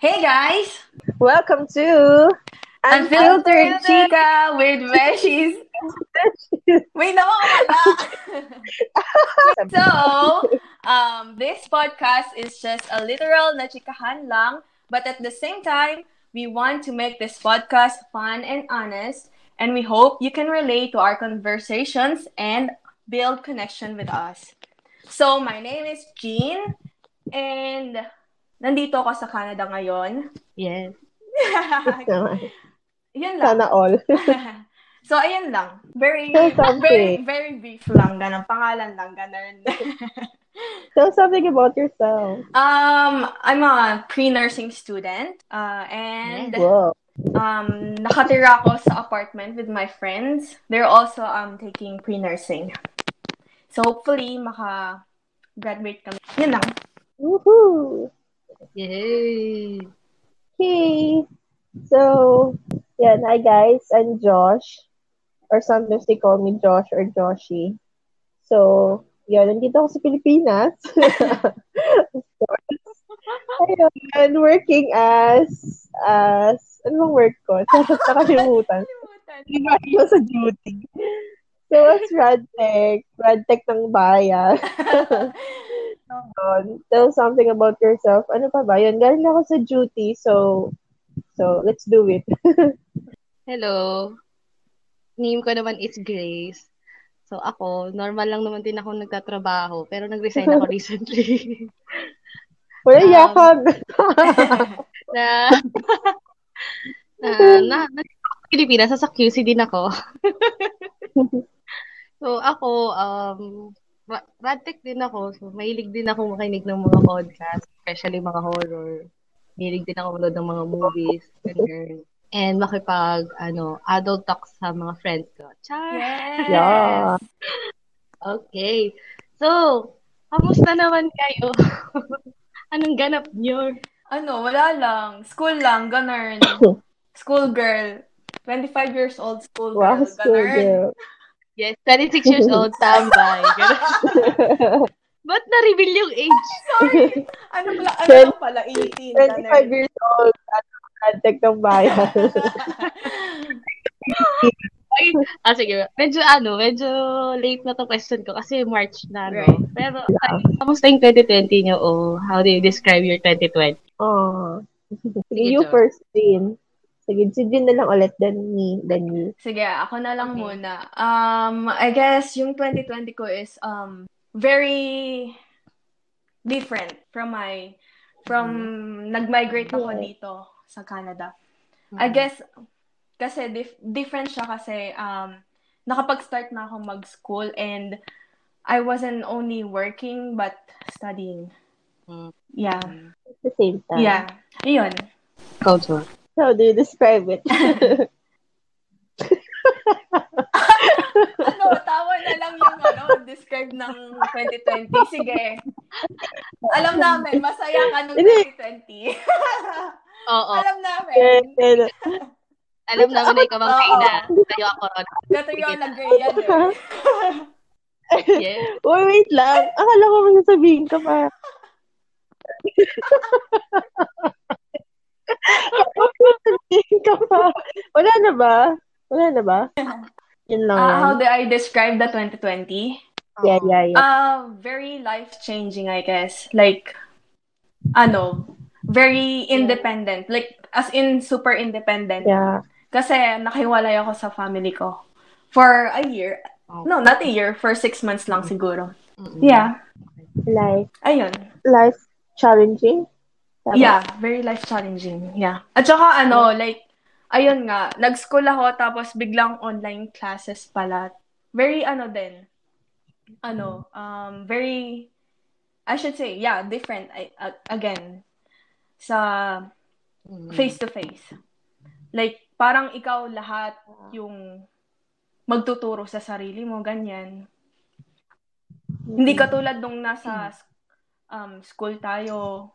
Hey guys! Welcome to Unfiltered Chica with Meshies. Wait, nawawala! so, um, this podcast is just a literal na chikahan lang, but at the same time, we want to make this podcast fun and honest, and we hope you can relate to our conversations and build connection with us. So, my name is Jean, and nandito ako sa Canada ngayon. Yes. Yun lang. Sana all. so, ayun lang. Very, very, very brief lang. Ganun. Pangalan lang. Ganun. Tell something about yourself. um, I'm a pre-nursing student. Uh, and Whoa. um, nakatira ako sa apartment with my friends. They're also um, taking pre-nursing. So, hopefully, maka-graduate kami. Yun lang. Woohoo! Yay! Hey! So, yan. Hi guys, I'm Josh. Or sometimes they call me Josh or Joshi. So, yan. Nandito ako sa Pilipinas. Ayun, working as, as, ano bang work ko? Nakalimutan. Yun sa duty. So, as Radtech, Radtech ng bayan. Yun. Tell something about yourself. Ano pa ba? Yun, galing ako sa duty. So, so let's do it. Hello. Name ko naman is Grace. So ako, normal lang naman din ako nagtatrabaho, pero nag-resign ako recently. Wala Um, yakag. na, na, na, na, Pilipinas, sa QC din ako. so ako, um, radtech din ako. So mahilig din ako makinig ng mga podcast, especially mga horror. Mahilig din ako manood ng mga movies. ganun. And makipag, ano, adult talk sa mga friends ko. Char! Yes! Yeah. Okay. So, kamusta naman kayo? Anong ganap nyo? Ano, wala lang. School lang, ganun. School girl. 25 years old school girl, Wow, school ganun. girl. Yes, 26 years old, tambay. Ba't na-reveal yung age? Sorry. Ano pala, ano lang pala, 18. 25 years old. Ano, Radtech ng bayan. Ay, ah, sige. Medyo ano, medyo late na to question ko kasi March na, no? Right. Pero, ay, kamusta yung 2020 nyo o how do you describe your 2020? oh. You first, Jean. Sige, si na lang ulit, then me, then you. Sige, ako na lang Okay. muna. Um, I guess yung 2020 ko is um very different from my from nag-migrate ako Yeah. dito sa Canada. I guess kasi dif- different siya kasi um nakapag-start na ako mag-school and I wasn't only working but studying. Mm. Yeah. At the same time. Yeah. Ayun. Culture. How do you describe it? ano, tawa na lang yung ano, describe ng 2020. Sige. Alam namin, masaya ka nung Hindi. 2020. Oo. Alam namin. Then, Alam namin na ikaw ang kaina. Tayo ako ron. Gato yung nag-rayan eh. Yes. Uy, wait lang. Akala ko may sasabihin ka pa. sasabihin ka pa. Wala na ba? Wala na ba? Yun lang. Yan. how do I describe the 2020? yeah, yeah, yeah. Uh, very life-changing, I guess. Like, ano, very independent. Like, as in, super independent. yeah. Kasi nakiwalay ako sa family ko. For a year. No, not a year. For six months lang siguro. Mm-mm. Yeah. Life, Ayun. life challenging. Tama? Yeah, very life challenging. Yeah. At saka ano, like ayun nga, nag-school ako tapos biglang online classes pala. Very ano din. Ano, um very I should say, yeah, different I, a- again sa Mm. face to face. Like parang ikaw lahat yung magtuturo sa sarili mo, ganyan. Hindi katulad nung nasa um, school tayo,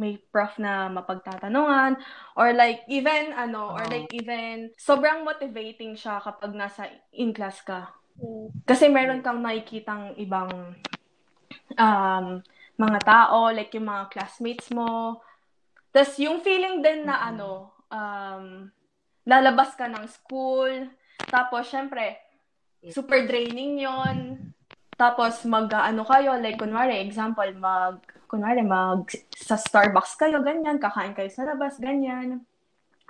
may prof na mapagtatanungan or like even ano or Oo. like even sobrang motivating siya kapag nasa in class ka. Kasi meron kang nakikitang ibang um, mga tao, like yung mga classmates mo, Tapos yung feeling din na ano, um, lalabas ka ng school, tapos syempre, super draining yon Tapos mag ano kayo, like kunwari, example, mag, kunwari, mag sa Starbucks kayo, ganyan, kakain kayo sa labas, ganyan.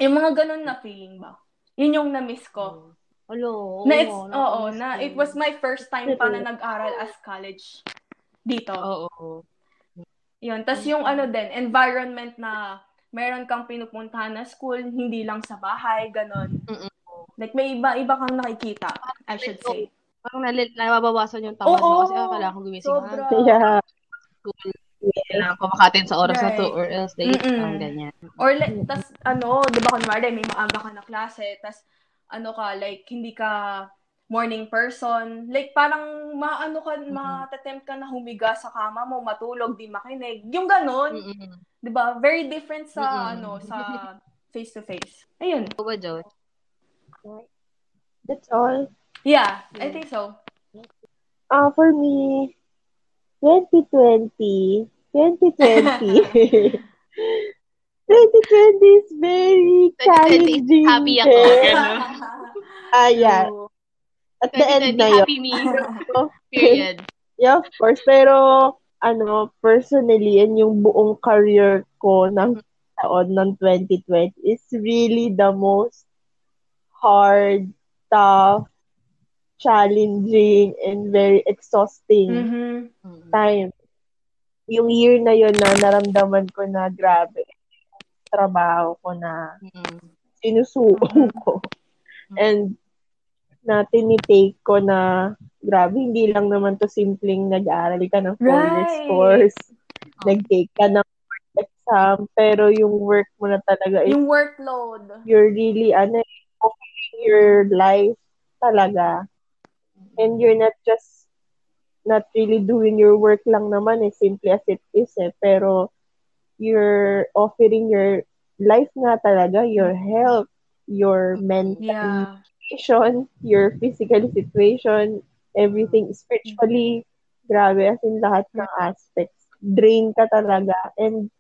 Yung mga ganun na feeling ba? Yun yung na-miss ko. Hello. Na it's, oo, na it was my first time pa na nag-aral as college dito. Oo. Yun. Tapos yung ano din, environment na meron kang pinupuntahan na school, hindi lang sa bahay, ganon. Mm-mm. Like, may iba-iba kang nakikita, I should say. Parang nalil, nababawasan yung tamad Oo, mo kasi ah, kailangan kong gumising sobra. ha. Yeah. School. Kailangan pamakatin sa oras na to Right. or else late. Mm-mm. Ang ganyan. Or like, tas ano, di ba kunwari, may maaga ka na klase, tas ano ka, like, hindi ka morning person. Like, parang maano ka, Mm-mm. matatempt ka na humiga sa kama mo, matulog, di makinig. Yung ganon, Mm-mm. di ba? Very different sa, Mm-mm. ano, sa face-to-face. Ayun. Ikaw ba, Joe? That's all. Yeah, I Yeah. think so. Ah, for me, 2020, 2020, 2020 is very 2020 is challenging. happy ako. Ah, yeah. At the end 2020, na yun. happy me. Period. Yeah, of course. Pero, ano, personally, yan yung buong career ko ng taon ng 2020 is really the most hard, tough, challenging, and very exhausting mhm. Mm-mm. time. Yung year na yun na naramdaman ko na grabe trabaho ko na Mm-mm. sinusuko ko. And na tinitake ko na grabe, hindi lang naman to simpleng nag-aaral ka ng four years Right. course. Nag-take ka ng exam, pero yung work mo na talaga is Yung workload. you're really, ano, fulfilling your life talaga. And you're not just not really doing your work lang naman eh, simply as it is eh. Pero you're offering your life nga talaga, your health, your mental Yeah. situation, your physical situation, everything spiritually, grabe, as in lahat ng aspects. Drain ka talaga. And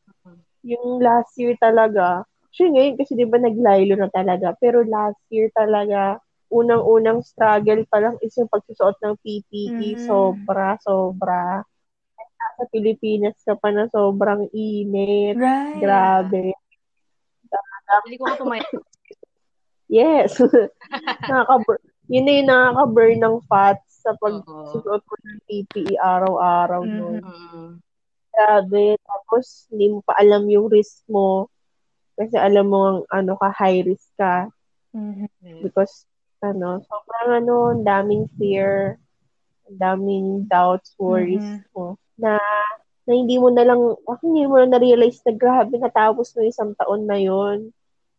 yung last year talaga, actually ngayon kasi di ba naglaylo na talaga, pero last year talaga, unang-unang struggle pa lang is yung pagsusuot ng PPE. Mhm. Sobra, sobra. Sa Pilipinas ka pa na sobrang init. Right. Grabe. Hindi ko pumayag. Yes. nakaka yun na yung nakaka-burn ng fats sa pagsusuot mo ng PPE araw-araw. No? Mm-mm. Grabe. Tapos, hindi mo pa alam yung risk mo. Kasi alam mo ang ano ka, high risk ka. Mhm. Because, ano, sobrang ano, daming fear, daming doubts, worries Mhm. mo. Na, na hindi mo na lang, ako hindi mo na na-realize na grabe natapos mo isang taon na yon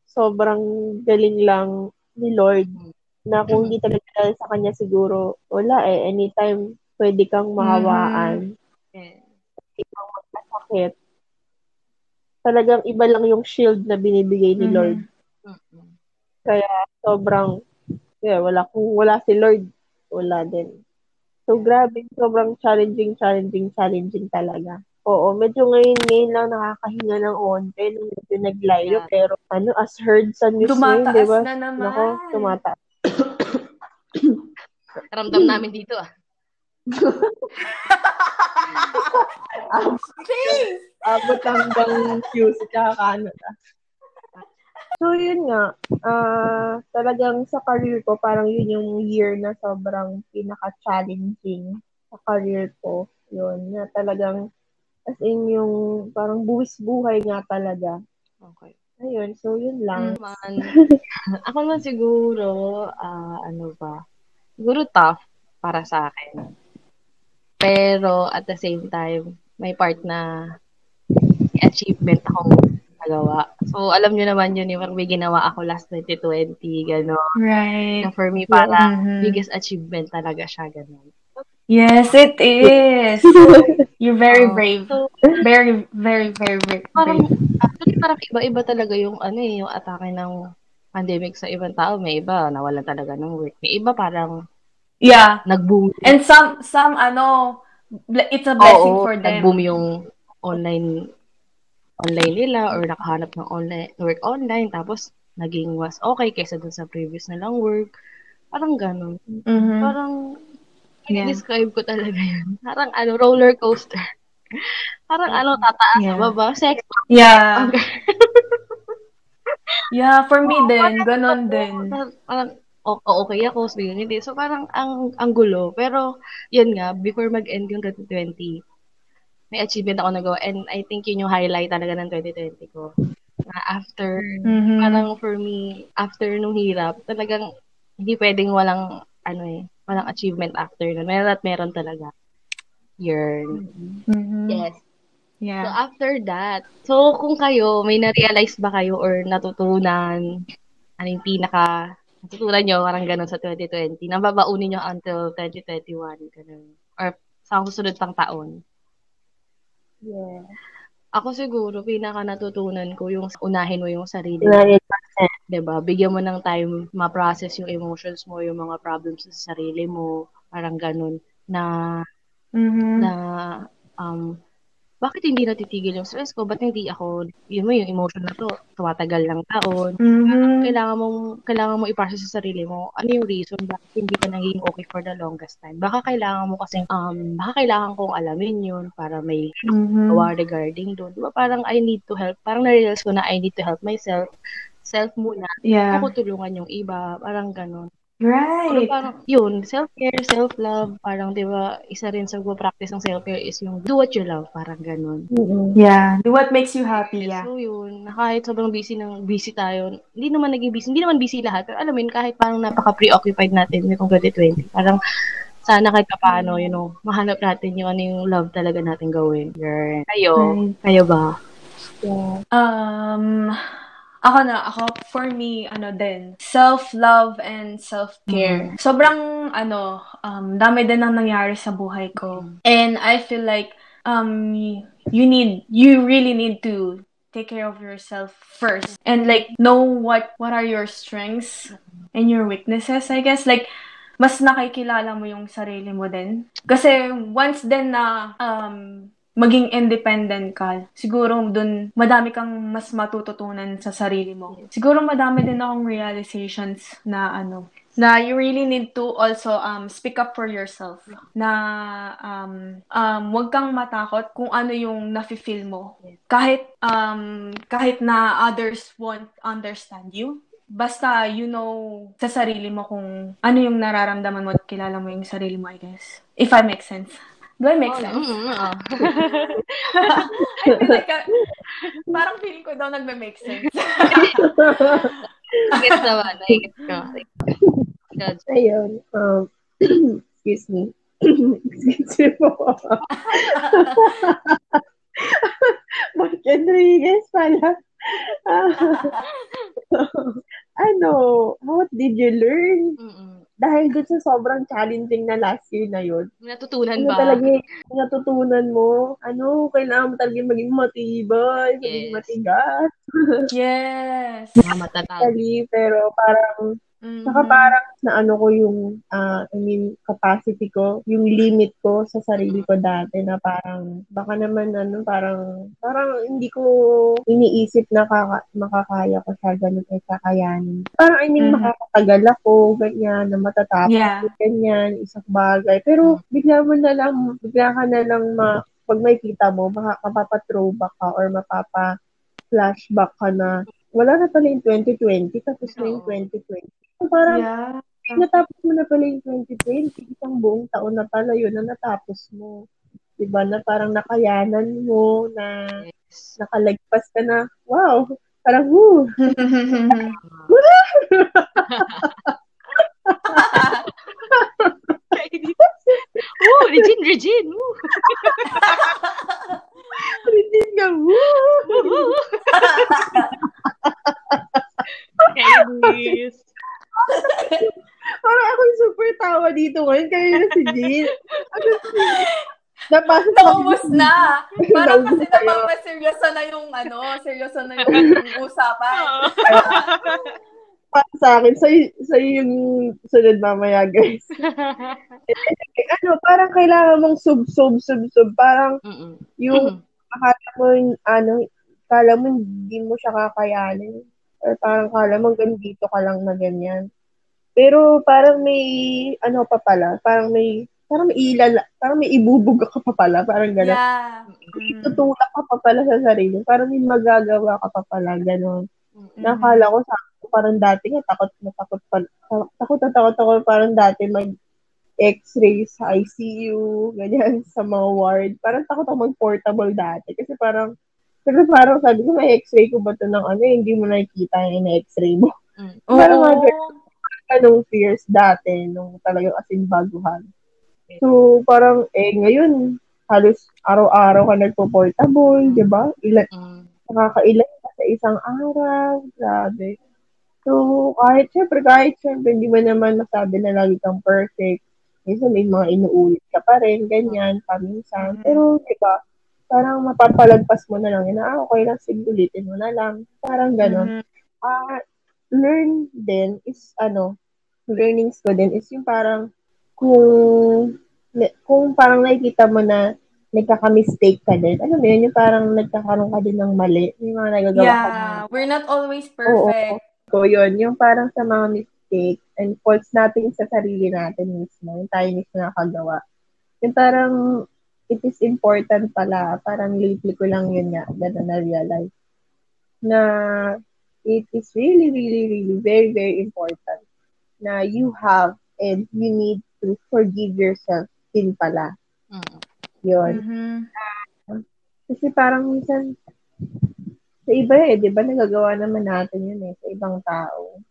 Sobrang galing lang ni Lord na kung hindi talaga dahil sa kanya siguro, wala eh, anytime pwede kang mahawaan, Yeah. pwede kang magkasakit. Talagang iba lang yung shield na binibigay ni Mhm. Lord. Mm-mm. Sobrang, yeah, wala, kung wala si Lord, wala din. So, grabe, sobrang challenging, challenging, challenging talaga. Oo, medyo ngayon, ngayon lang nakakahinga ng onte, nung medyo naglayo, Yeah. pero ano, as heard sa news ngayon, Tumataas di ba? na naman. Nako, tumataas. Ramdam namin dito ah. Please! abot hanggang QC tsaka Canada. So, yun nga. ah talagang sa career ko, parang yun yung year na sobrang pinaka-challenging sa career ko. Yun, na talagang as in yung parang buwis buhay nga talaga. Okay. Ayun, so yun lang. Man, ako naman siguro, ah, ano ba, siguro tough para sa akin. Pero at the same time, may part na achievement akong nagawa. So, alam nyo naman yun, yung may ginawa ako last 2020, gano'n. Right. Na for me, parang Mhm. biggest achievement talaga siya, gano'n. Yes, it is. You're very Oo. brave. So, Very, very, very, very parang, brave. actually, parang iba-iba talaga yung, ano eh, yung atake ng pandemic sa ibang tao. May iba, nawalan talaga ng work. May iba parang Yeah. nag-boom And some, some, ano, it's a blessing Oo, for them. nag-boom yung online online nila or nakahanap ng online, work online, tapos naging was okay kaysa dun sa previous na lang work. Parang ganun. Mhm. Parang, Yeah. describe ko talaga yun. Parang ano, roller coaster. Parang ano, tataas Yeah. baba. Sex. Yeah. Yeah, for me din, ganon din. Parang, parang o- o- okay ako, biglang hindi. So, parang ang, ang gulo. Pero, yun nga, before mag-end yung 2020, may achievement ako nagawa. And I think yun yung highlight talaga ng 2020 ko. Na after, Mhm. parang for me, after nung hirap, talagang hindi pwedeng walang, ano eh, walang achievement after nun. Meron at meron talaga. Yun. Mhm. Yes. So, Yeah. after that, so kung kayo, may na-realize ba kayo or natutunan, ano yung pinaka, natutunan nyo, parang ganun sa 2020, na babaunin nyo until 2021, ganun. Or sa susunod pang taon. Yeah. Ako siguro, pinaka natutunan ko yung unahin mo yung sarili. 9%. 'di ba? Bigyan mo ng time ma-process yung emotions mo, yung mga problems sa sarili mo, parang ganun na Mhm. na um bakit hindi natitigil yung stress ko? Ba't hindi ako, yun mo, yung emotion na to, tumatagal ng taon. Mhm. Kailangan mong, kailangan mo i-process sa sarili mo, ano yung reason bakit hindi ka naging okay for the longest time. Baka kailangan mo kasi, um, baka kailangan kong alamin yun para may Mhm. gawa regarding doon. Di ba? Parang I need to help. Parang na-realize ko na I need to help myself. Self muna. Yeah. Ako tulungan yung iba. Parang ganun. Pero Right. parang, yun, self-care, self-love, parang, di ba, isa rin sa practice ng self-care is yung do what you love, parang ganun. Mm-mm. Yeah. Do what makes you happy, yeah. So, yun, na kahit sobrang busy ng busy tayo, hindi naman naging busy, hindi naman busy lahat, pero alam mo yun, kahit parang napaka-preoccupied natin nitong 2020, parang, sana kahit paano, you know, mahanap natin yung ano yung love talaga natin gawin. Girl. Kayo, Right. kayo ba? Yeah. Um, ako na, ako, for me, ano din, self-love and self-care. Sobrang, ano, um, dami din ang nangyari sa buhay ko. And I feel like, um, you need, you really need to take care of yourself first. And like, know what, what are your strengths and your weaknesses, I guess. Like, mas nakikilala mo yung sarili mo din. Kasi once din na um, maging independent ka, siguro dun madami kang mas matututunan sa sarili mo. Siguro madami din akong realizations na ano, na you really need to also um speak up for yourself. Na um um wag kang matakot kung ano yung nafi-feel mo. Kahit um kahit na others won't understand you, basta you know sa sarili mo kung ano yung nararamdaman mo at kilala mo yung sarili mo, I guess. If I make sense. Do I make sense? Mm, oo. I feel like, uh, parang feeling ko daw nagme-make sense. Gets naman, naiget ko. God. Ayun. Um, excuse me. excuse me po. Mark Enriquez pala. ano, what did you learn? Mm-mm. Dahil dun sa sobrang challenging na last year na yun, Natutunan ano ba? talaga yung natutunan mo? Ano, kailangan mo talaga maging matibay, maging Yes. matigas. yes. Matatag. Pero parang Mhm. Saka parang na ano ko yung, ah, I mean, capacity ko, yung limit ko sa sarili ko dati na parang, baka naman ano, parang, parang hindi ko iniisip na kaka, makakaya ko siya, ganun ay kakayanin. Parang, I mean, Mhm. makakatagal ako, ganyan, na matatapos Yeah. ganyan, isang bagay. Pero, bigla mo na lang, bigla ka na lang ma, pag may kita mo, maka, mapapa-throwback ka or mapapa-flashback ka na, wala na pala yung 2020, tapos na yung Oo. 2020. So, parang, Yeah. natapos mo na pala yung 2020, isang buong taon na pala yun na natapos mo. Diba, na parang nakayanan mo, na Yes. nakalagpas ka na, wow, parang, Woo! Regine, Regine! Woo! Regine ka, woo. Woo! Kainis. Parang ako yung super tawa dito ngayon, kayo na si Jean. Ano si Napasok Naubos na. Parang kasi tayo. napapaseryoso na yung ano, seryoso na yung usapan. pa sa akin. Sa'yo, sa'yo yung sunod mamaya, guys. ano, parang kailangan mong sub, sub, sub, sub. Parang Mm-mm. yung akala mo, yung, ano, kala mo hindi mo siya kakayanin. Or parang kala mo dito ka lang na ganyan. Pero parang may, ano pa pala, parang may, parang may ilala, parang may ibubuga ka pa pala, parang gano'n. Yeah. Mm. Tutulak ka pa pala sa sarili. Parang may magagawa ka pa pala, gano'n. Mm-hmm. Nakala ko sa parang dati nga, takot na takot pa, takot na takot ako parang dati mag x-ray sa ICU, ganyan, sa mga ward. Parang takot ako mag-portable dati. Kasi parang, pero parang sabi ko, may x-ray ko ba ito ng ano, hindi mo nakikita yung x-ray mo. Mm. Parang mga anong fears dati, nung talagang as in baguhan. So, parang, eh, ngayon, halos araw-araw ka nagpo-portable, di ba? Ilan, Mm. nakakailan ka sa isang araw. Grabe. So, kahit, syempre, kahit, syempre, hindi mo naman masabi na lagi kang perfect. Minsan, may mga inuulit ka pa rin, ganyan, paminsan. Mhm. Pero, di ba, parang mapapalagpas mo na lang, yun, ah, okay lang, sige, ulitin mo na lang. Parang ganon. Mhm. Ah, learn din is, ano, learnings ko din is yung parang, kung, kung parang nakikita mo na nagkaka-mistake ka din, alam mo yun, yung parang nagkakaroon ka din ng mali, yung mga nagagawa ka Yeah. We're not always perfect. ko yun, yung parang sa mga mistake and faults natin sa sarili natin mismo, yung tayo mismo nakagawa. Yung parang, it is important pala, parang lately ko lang yun nga, gano'n na-realize, na it is really, really, really very, very important na you have and you need to forgive yourself din pala. Mm. Yun. Mhm. Kasi parang minsan, sa iba eh, di ba, nagagawa naman natin yun eh, sa ibang tao.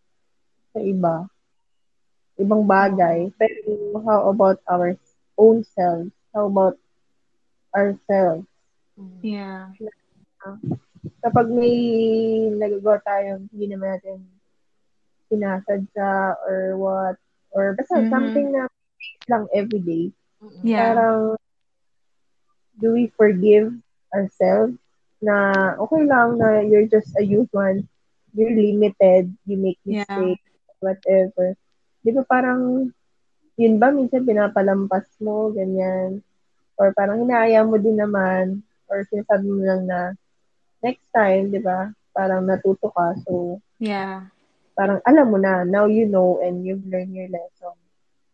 Sa iba. Ibang bagay. Pero how about our own selves? How about ourselves? Mm. Yeah. Kapag may nagagawa tayo, hindi naman natin sinasadya or what, or basta Mhm. something na lang everyday. Mm. Yeah. Parang, do we forgive ourselves na okay lang na you're just a human, you're limited, you make Yeah. mistakes, whatever. Di ba parang, yun ba, minsan pinapalampas mo, ganyan. Or parang hinaaya mo din naman, or sinasabi mo lang na, next time, di ba, parang natuto ka, so, Yeah. Parang alam mo na, now you know, and you've learned your lesson.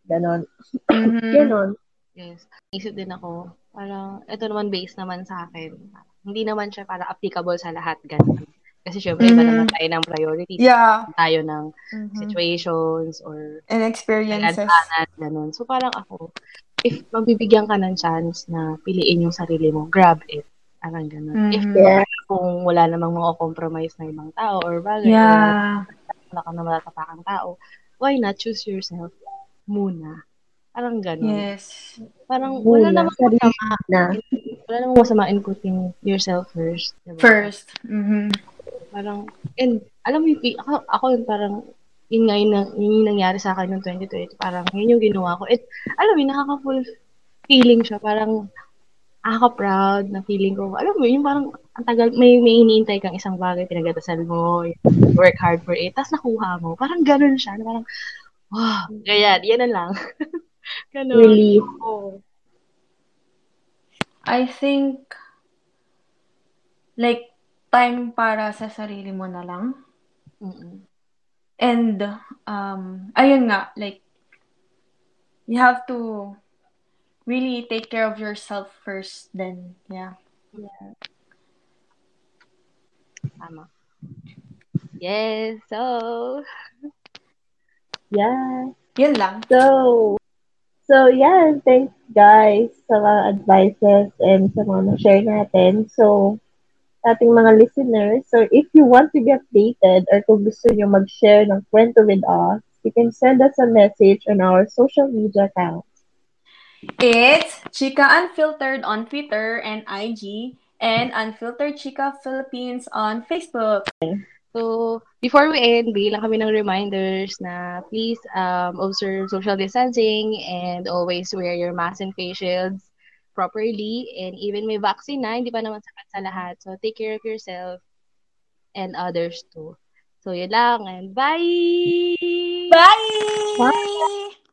Ganon. Mhm. Ganon. Yes. Isip din ako, parang, ito naman based naman sa akin. Hindi naman siya para applicable sa lahat, ganun. Kasi syempre, iba Mhm. naman tayo ng priorities. Yeah. Tayo ng Mhm. situations or And experiences. kailansanan, ganun. So parang ako, if mabibigyan ka ng chance na piliin yung sarili mo, grab it. Parang ganun. If Mhm. Yeah. kung wala namang mga compromise na ibang tao or bagay, Yeah. Wala kang na matatapakang tao, why not choose yourself muna? Parang ganun. Yes. Parang wala Muna, namang sarili masama, na. wala namang masama in putting yourself first. diba? First. Mhm. Parang, and alam mo yung, ako, ako yung parang, yun nga yun, yun yung nangyari sa akin noong 2020. Parang, yun yung ginawa ko. At, alam mo, nakaka-full feeling siya. Parang, nakaka-proud na feeling ko. Alam mo, yung parang, ang tagal, may, may iniintay kang isang bagay, pinagdasal mo, work hard for it, tapos nakuha mo. Parang ganun siya. na Parang, wow, ganyan, yan na lang. ganun. Relief. Oo. I think, like, time para sa sarili mo na lang. Mm-mm. And, um, ayun nga, like, you have to really take care of yourself first then. Yeah. yeah Tama. Yes, so, Yeah. Yun lang. So, so yeah, thanks guys sa mga advices and sa mga na-share natin. So, sa ating mga listeners, so if you want to be updated or kung gusto nyo mag-share ng kwento with us, you can send us a message on our social media accounts. It's Chica Unfiltered on Twitter and IG, and Unfiltered Chica Philippines on Facebook. So, before we end, bigyan lang kami ng reminders na please um, observe social distancing and always wear your mask and face shields properly. And even may vaccine na, hindi pa naman sapat sa lahat. So, take care of yourself and others too. So, yun lang. And bye! Bye!